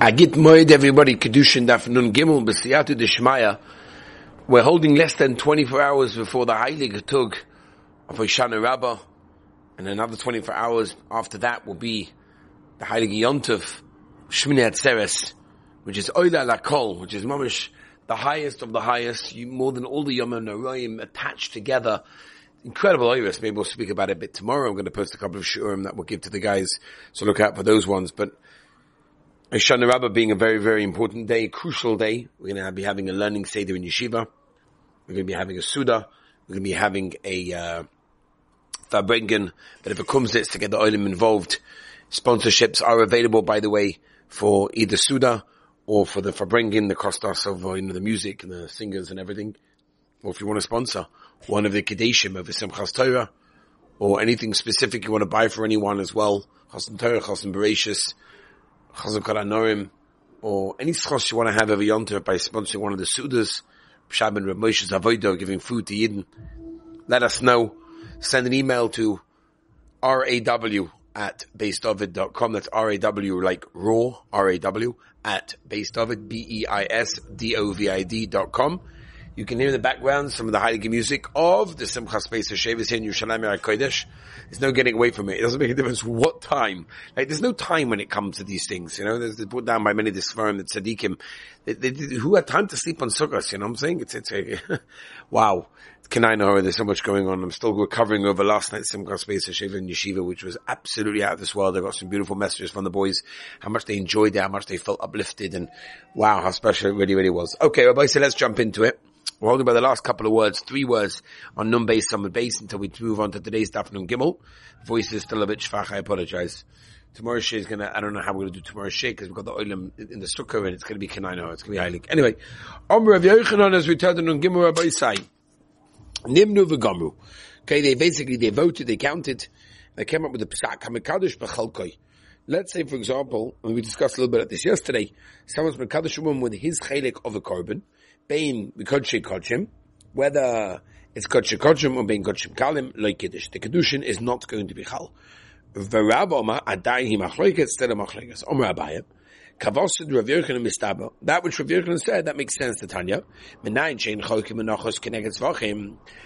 Agit Moed, everybody, Kiddushin Daf Nun Gimel, B'siyatu Deshmaya. We're holding less than 24 hours before the Heilig Tug of Hoshana Rabbah, and another 24 hours after that will be the Heilig Yontov, Shmini Atzeres, which is Oila Lakol, which is mamish the highest of the highest, more than all the Yom Noraim attached together. Incredible Iris. Maybe we'll speak about it a bit tomorrow. I'm going to post a couple of shurim that we'll give to the guys, so look out for those ones. But Hoshana Rabbah being a very, very important day, crucial day. We're going to be having a learning seder in yeshiva. We're going to be having a suda. We're going to be having a uh, farbrengen. But if it comes to get the oilim involved, sponsorships are available, by the way, for either suda or for the farbrengen, the cost us of uh, you know the music and the singers and everything. Or if you want to sponsor one of the kadeshim of Simchas Torah, or anything specific you want to buy for anyone as well, Chassan Torah, Chassan Bereshis, Chazak Norim, or any schos you want to have every yonter by sponsoring one of the sudas, Pshab and Ramoshes Avoido, giving food to Yidden, let us know. Send an email to raw at beisdovid.com. That's R-A-W like raw, R-A-W at beisdovid, B-E-I-S-D-O-V-I-D dot com. You can hear the background some of the Heilige music of the Simchas Beis Hashoeivah here in Yerushalayim Kodesh. There's no getting away from it. It doesn't make a difference what time. Like, there's no time when it comes to these things, you know. There's put down by many of this firm, the tzaddikim, they, they, who had time to sleep on sukkahs, you know what I'm saying? It's, it's a, wow. Can I know there's so much going on. I'm still recovering over last night's Simchas Beis Hashoeivah in Yeshiva, which was absolutely out of this world. I got some beautiful messages from the boys, how much they enjoyed it, how much they felt uplifted, and wow, how special it really, really was. Okay, Rabbi, so let's jump into it. We're holding by the last couple of words, three words on Nun base, Summit base until we move on to today's Daf Nun Gimel. Voice is still a bit schwach, I apologize. Tomorrow's share is gonna, I don't know how we're gonna do tomorrow's share because we've got the oilim in the sukkah and it's gonna be Kenaino, it's gonna be Heilig. Anyway, Omer of Yochanan as we tell the Nun Gimel Rabbi Sai. Nimnu v'gamru. Okay, they basically, they voted, they counted, they came up with the Psak HaMekadosh B'chalkoi. Let's say, for example, and we discussed a little bit of this yesterday, someone's Mekadosh woman with his chalik of a carbon, bein kodshei kodshim, whether it's kodshei kodshim or bein kodshim kalim, like kiddush. The kedushin is not going to be chal. V'rab oma adayin hi machloiket instead of machloiket. Omer abayim. Kavosid Rav mistaba. That which Rav Yochanan said, that makes sense to Tanya.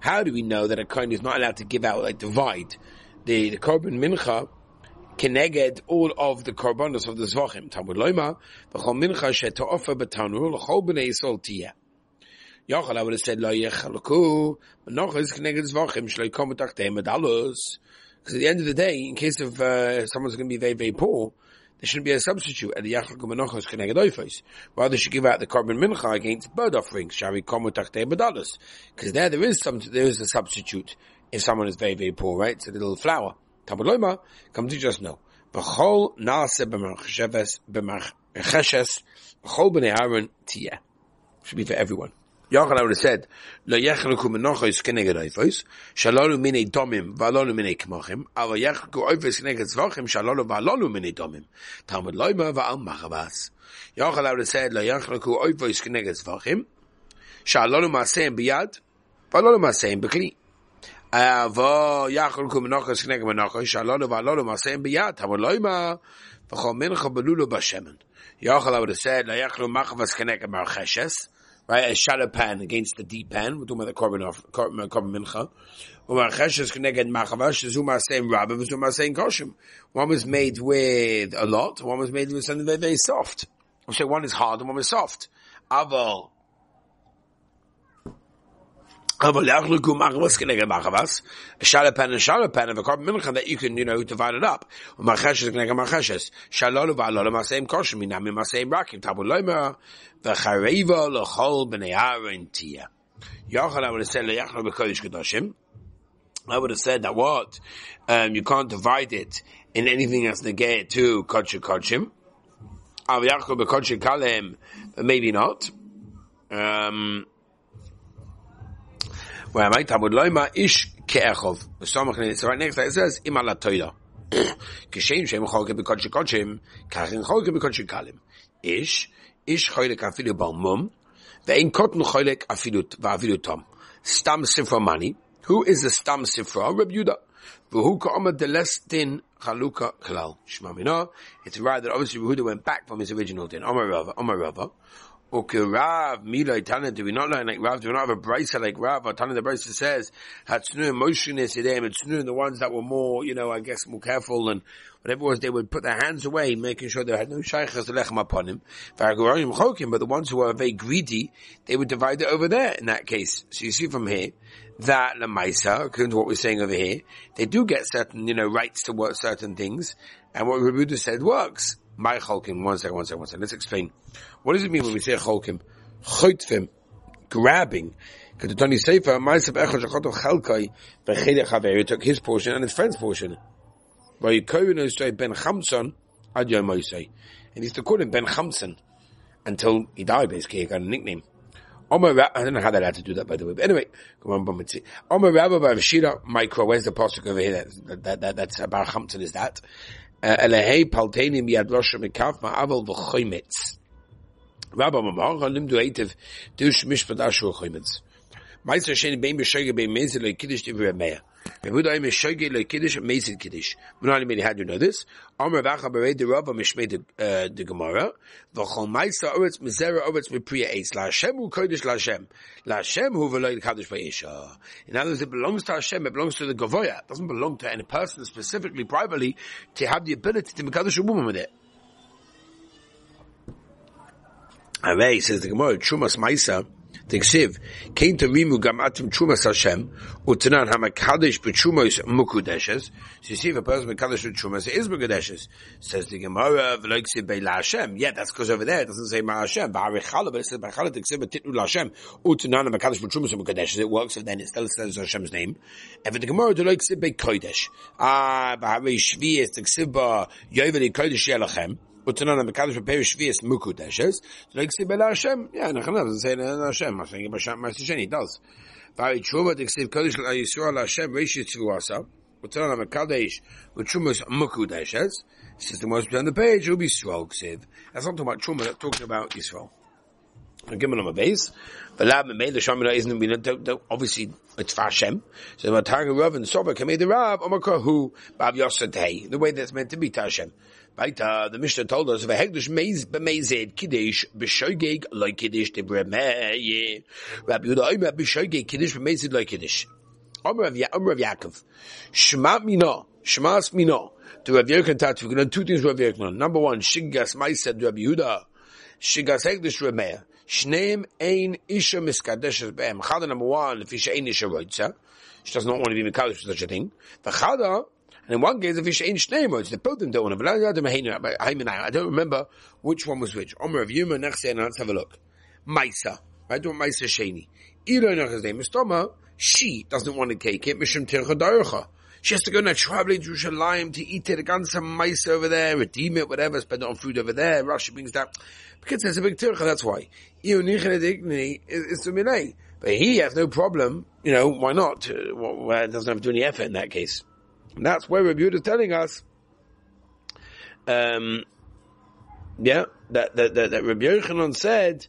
How do we know that a kohen is not allowed to give out, like divide, the, the korban mincha, keneged all of the korbanos of the zvachim. Talmud loima, v'chol mincha she'to'ofer b'tanur, l'chol b'nei yisol tiyah. Yochel, I would have said, lo yechalaku, menachos keneged zvachim, shlo yikom tachtei medalus. Because at the end of the day, in case of, uh, someone's going to be very, very poor, there shouldn't be a substitute at the Yachlak Menachos Keneged Oifos. Rather, should give out the korban mincha against bird offerings, Shari Komu Badalus. Because there, there is some, there is a substitute if someone is very, very poor, right? It's a little flour. Talmud Loima, come to just know. V'chol naase b'machsheves, b'macheshes, v'chol b'nei Aaron tiyeh. Should be for everyone. Yochanan would have said, "Lo yechleku menochos keneged oifos, shalolu minei domim v'alolu minei kmochim, ava yechleku oifos keneged zvachim, shalolu v'alolu minei domim." Talmud loima v'al machavas. Yochanan would have said, "Lo yechleku oifos keneged zvachim, shalolu maseim biyad, v'alolu maseim b'kli." Ava yechleku menochos keneged menochos, shalolu v'alolu maseim biyad. Talmud loima v'chol mincha belulu b'shemen. Yochanan would have said, "Lo yechleku machavas keneged marcheshes." Right? A shallow pan against the deep pan. We're talking about the korban of korban mincha. One was made with a lot. One was made with something very very soft. So one is hard and one is soft. Aval. Yachluku machavas keneged machavas. A pan and a mincha that you can you know divide it up. Rakim. Tabu I would have said kedoshim. I would have said that what um, you can't divide it in anything that's negate to kodesh kodshim. Av kalem, maybe not. Um, where I? Talmud loima ish ke'echov. So right next it says im ala. Kishem shem cholke b'kodesh kodshim, kachin cholke b'kodesh kalim. Ish ish choylek afilu mum, ve'in kotten choylek afilu va'afilu tom. Stam sifra money. Who is the stam sifra? Reb Yuda. V'hu ka'oma de less din Chaluka Klal. Shmamina. It's right that obviously Yehuda went back from his original din. Omar Rava, Omar Rava. Okay, Rav, Milai Tana, do we not learn like Rav? Do we not have a brisa like Rav? Or Tana the brisa says, Hatsnu motionless idem, and Tsnu, the ones that were more, you know, I guess more careful and whatever it was, they would put their hands away, making sure they had no shaykhas lechem upon him. But the ones who were very greedy, they would divide it over there in that case. So you see from here, that Lamaisa, according to what we're saying over here, they do get certain, you know, rights to work certain things, and what Rabbi said works. My cholkim, one second, one second, one second. Let's explain. What does it mean when we say cholkim? Chotfim, grabbing. Because the Tony Sefer, Ma'asav Echad Shachoto Chelkai, V'chedech Haver, took his portion and his friend's portion. V'yikoyin say Ben Chamson, Ad Yom And he's to call him Ben Chamson until he died, basically. He got a nickname. I don't know how that had to do that, by the way. But anyway, come on, Bamitzi. Omer Rabba Bar Shira, Micro, where's the pasuk over here? That, that, that, that's about Chamson is that. Elehei paltenim yad Rosh Mekaf ma'avel v'choymetz. Rabba Mamar, Limdu Eitiv, Dush Mishpat Ashur Choymetz. Meister Sheni Bein B'Shoge Bein Mezil Lo Kiddush Divrei Meir. Yehuda Im Shoge Lo Kiddush Mezil Kiddush. Menani Meni, how do you know this? Amr Vacha Berei De Rabba Mishmei De, uh, de Gemara. V'chol Meister Oretz Mizera Oretz Mipriya Eitz. La Hashem Hu Kodesh La Hashem. La Hashem Hu V'Lo Kadosh V'Yesha. In other words, it belongs to Hashem, it belongs to the Gavoya. It doesn't belong to any person specifically, privately, to have the ability to Mekadosh a woman with it. Arei says the Gemara, Chumas Maisa, Tiksiv, came to Rimu Gamatim Chumas Hashem, Utanan HaMakadesh B'Chumos Mukudeshes. So you see if a person Makadesh B'Chumas is Mukudeshes. Says the Gemara, V'loiksiv Be'la Hashem. Yeah, that's because over there it doesn't say Ma Hashem. Ba'arichala, but it says Ba'arichala Tiksiv B'Titnu Hashem. Utanan HaMakadesh B'Chumas Mukudeshes. It works, and then it still says Hashem's name. And for the Gemara, V'loiksiv Be'Kodesh. Ah, Ba'arei Shviyas Tiksiv Ba Yovel Kodesh Yelachem. Utanan Mekadosh B'Perish Shvius Mukudeshes. Like Sibel Hashem, yeah, Nachanav doesn't say Hashem. I think Basham Masisheni does. Vari Truma Diksiv Kodesh Yisrael Hashem Mekadosh Mukudeshes. Says the most on the page, be Yisrael Ksiv. That's not talking about Truma, that's talking about Yisrael. Give them a base. The lab made the Shamina isn't obviously it's for. So the Targa Rav and Soba can make the Rav Omakahu Bab Yosatei. The way that's meant to be to Hashem. Uh, the Mishnah told us, "V'hegdush meiz b'meized kiddush b'shogeg like kiddush debremeh." Rabbi Yehuda Omer b'shogeg kiddush b'meized like kiddush. Omer of Yaakov, Shema mina, Shema's mina. To Rabbi Yochanan Tat, we're going to do two things. Rabbi Yochanan. Number one, Shigas Ma'ised Rabbi Yehuda, Shigas Hegdush Remeh. Shneim ein isha miskadeshes be'em. Chada number one, if isha ein isha roitza, she does not want to be mikadosh for such a thing. V'chada, and in one case, if Isha ain't Shnei they both them don't want to. I don't remember which one was which. Omer of Yuma, Nechse, and let's have a look. Maisa. I don't Maisa Sheni. Ilo Nechse, Mistoma, she doesn't want to take it, Mishum Tircha Darucha. She has to go now traveling to Jerusalem to eat it, against some mice over there, redeem it, whatever, spend it on food over there. Rashi brings that. Because there's a big tircha, that's why. But he has no problem, you know, why not? Well, it doesn't have to do any effort in that case. And that's where Rabbi is telling us, um, yeah, that, that, that, that Rabbi Yochanan said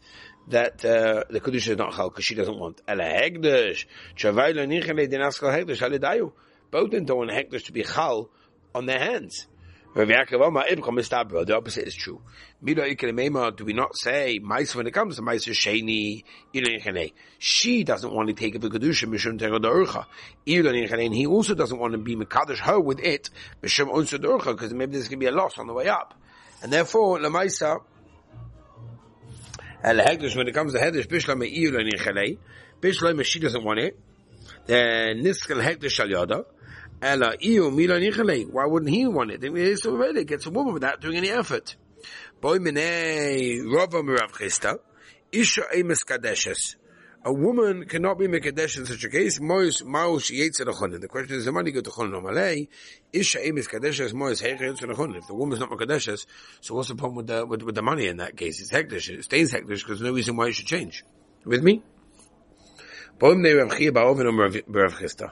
that, uh, the Kiddush is not chal because she doesn't want Ela Chavayla Nichele Halidayu. Both don't want Hegdush to be chal on their hands. The opposite is true. Do we not say Maisa when it comes to Maisa Sheni She doesn't want to take a Kedusha Mishum. And he also doesn't want to be Mekadosh her with it Mishum because maybe there's going to be a loss on the way up. And therefore, Lamaisa El when it comes to Hegdush Bishlam Iyul Nichanei Bishlam she doesn't want it. Then Niskel Hegdush Shal Yada. Ella iu. Why wouldn't he want it? He's already gets a woman without doing any effort. Boy rova chista. Isha emes kadeshes. A woman cannot be mekadesh in such a case. Mois maus The question is, the money go to chonin malay? Isha emes kadeshes mois hecher yetzer If the woman's not mekadeshes, so what's the problem with the with, with the money in that case? It's hekdesh. It stays hekdesh because there's no reason why it should change. With me? Minei rav chia um rav chista.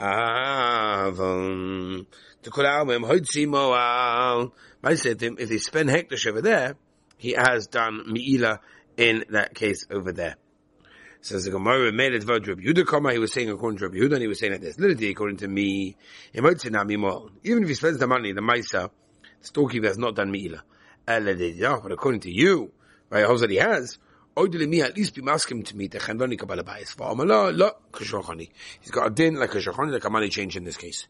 Avon. To kol almem hoitzi moal. I said if they spend hektish over there, he has done mi'ila in that case over there. Says the Gemara made it about Rabbi Kama, he was saying according to Rabbi Yehuda, and he was saying that there's literally according to me, even if he spends the money, the Maisa, the storekeeper has not done Mi'ila. But according to you, right, how that he has, at least be masking to me the chandoni kabbalah bayis. Va'amala lo kashochani. He's got a din like kashochani, like a money change in this case.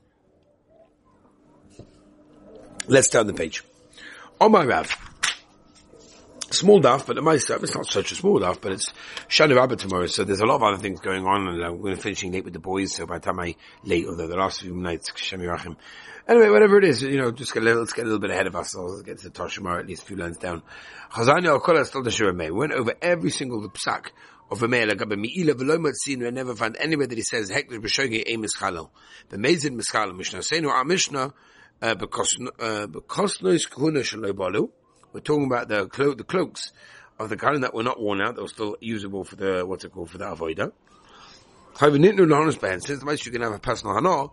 Let's turn the page. On my Rav. Small daf, but the Meister, it's not such a small daf, but it's Shana Rabbah tomorrow, so there's a lot of other things going on, and uh, we're finishing late with the boys, so by the time I late, although the last few nights, Shemi Rachim. Anyway, whatever it is, you know, just get a little, let's get a little bit ahead of ourselves, let's get to Toshimar, at least a few lines down. Chazani al still the Shirame, went over every single psak of Rameh Lagabe Mi'ila V'lo Matzinu, I never found anywhere that he says, Hekler B'shogi Ein Mischalel. The Mezid Mischalel Mishnah. Saying our Mishnah, uh, because, uh, because nois kahuna shaloi balu, we're talking about the clo- the cloaks of the kind that were not worn out, that were still usable for the, what's it called, for the avoida. Since the most you can have a personal hana,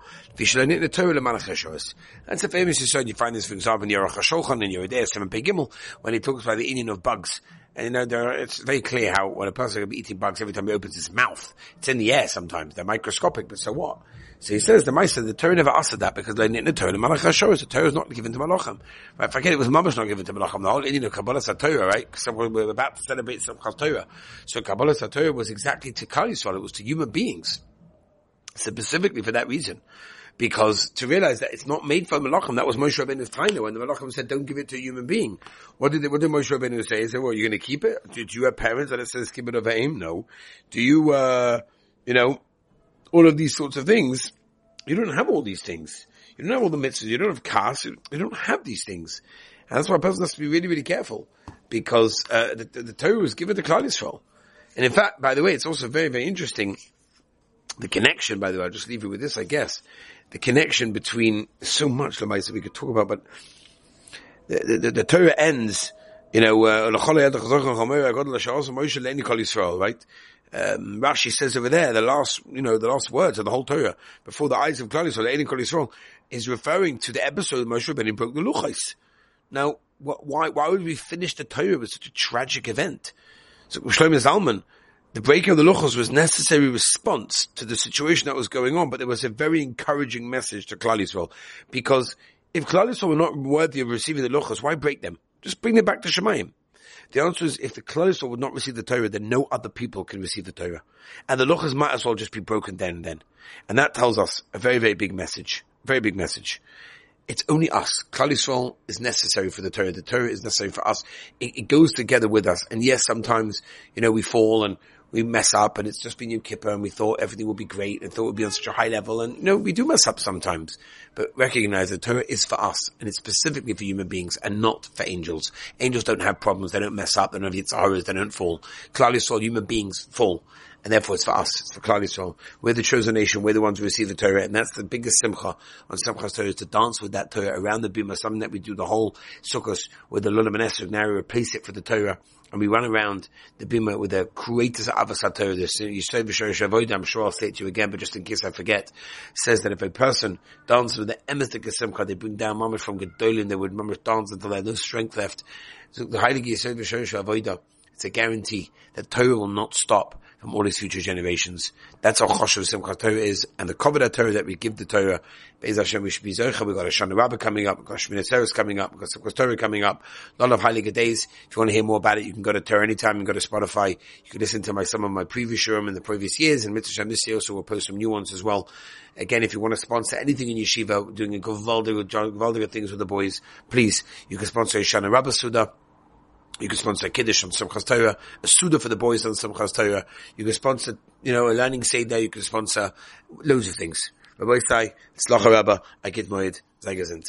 That's a famous yisod, you find this, for example, in Aruch HaShulchan, in Yeridei 7 Pei Gimel, when he talks about the eating of bugs. And you know, there it's very clear how when a person can be eating bugs every time he opens his mouth, it's in the air sometimes. They're microscopic, but so what? So he says the Maisa, the Torah never asked that because they didn't Torah. The Malach Hashor, the Torah is not given to Malachim. Right? Forget it was Mamash not given to Malachim. The whole Indian of Kabbalah Torah, right? So we're about to celebrate some Torah. So Kabbalah Torah was exactly to Kali Yisrael. It was to human beings. Specifically for that reason. Because to realize that it's not made for Malachim, that was Moshe Rabbeinu's time when the Malachim said, don't give it to a human being. What did, what did Moshe Rabbeinu say? He said, well, you're going to keep it? Do, do you have parents that it says, keep it of aim? No. Do you, uh, you know, all of these sorts of things. You don't have all these things. You don't have all the mitzvahs. You don't have cars. You don't have these things. And that's why a person has to be really, really careful because uh, the, the, Torah was given to Klal Yisrael. And in fact, by the way, it's also very, very interesting. The connection, by the way, I'll just leave you with this, I guess. The connection between so much that we could talk about, but the, the, the Torah ends, you know, uh, right? Um, Rashi says over there, the last, you know, the last words of the whole Torah, before the eyes of Klal Yisrael, the Klal Yisrael, is referring to the episode of Moshe Rabbeinu broke the Luchais. Now, why, why would we finish the Torah with such a tragic event? So, Shlomo Zalman, the breaking of the Luchos was necessary response to the situation that was going on, but there was a very encouraging message to Klal Yisrael, because if Klal Yisrael were not worthy of receiving the Luchos, why break them? Just bring them back to Shemayim. The answer is if the Klal would not receive the Torah, then no other people can receive the Torah. And the Luchas might as well just be broken then and then. And that tells us a very, very big message. Very big message. It's only us. Klal Yisrael is necessary for the Torah. The Torah is necessary for us. It, it goes together with us. And yes, sometimes, you know, we fall and we mess up and it's just been Yom Kippur and we thought everything would be great and thought it would be on such a high level and you know, we do mess up sometimes. But recognize that Torah is for us and it's specifically for human beings and not for angels. Angels don't have problems, they don't mess up, they don't have yitzaras, they don't fall. Klal Yisrael, human beings fall. And therefore it's for us, it's for Klal Yisrael. We're the chosen nation, we're the ones who receive the Torah, and that's the biggest simcha on Simchas Torah is to dance with that Torah around the bima, something that we do the whole Sukkot with the Lulav and Esrog, now we replace it for the Torah and we run around the bima with the creators of Avasator, this I'm sure I'll say it to you again, but just in case I forget, says that if a person dances with the Emethic Simcha, they bring down Mamash from Gedolim, they would Mamash dance until they have no strength left. So the Heilige Yisrael Shavoid, it's a guarantee that Torah will not stop from all his future generations. That's how Choshev Simchat Torah is, and the covenant Torah that we give the Torah, Be'ez Hashem, we should be Zocha, we've got a Shana Rabbah coming up, we've got Shmini Atzeres coming up, we've got Simchat Torah coming up, a lot of Heilige days. If you want to hear more about it, you can go to Torah anytime, you can go to Spotify, you can listen to my, some of my previous shurim in the previous years, and Mitzvah Shem this year also we'll post some new ones as well. Again, if you want to sponsor anything in Yeshiva, doing a Gavaldiga things with the boys, please, you can sponsor a Shana Rabbah Suda, you can sponsor Kiddush on Simchas Torah, a Suda for the boys on Simchas Torah. You can sponsor, you know, a learning Seder. You can sponsor loads of things. Rabbi say, Tzlacha Rabba, I get moed, Zagazint.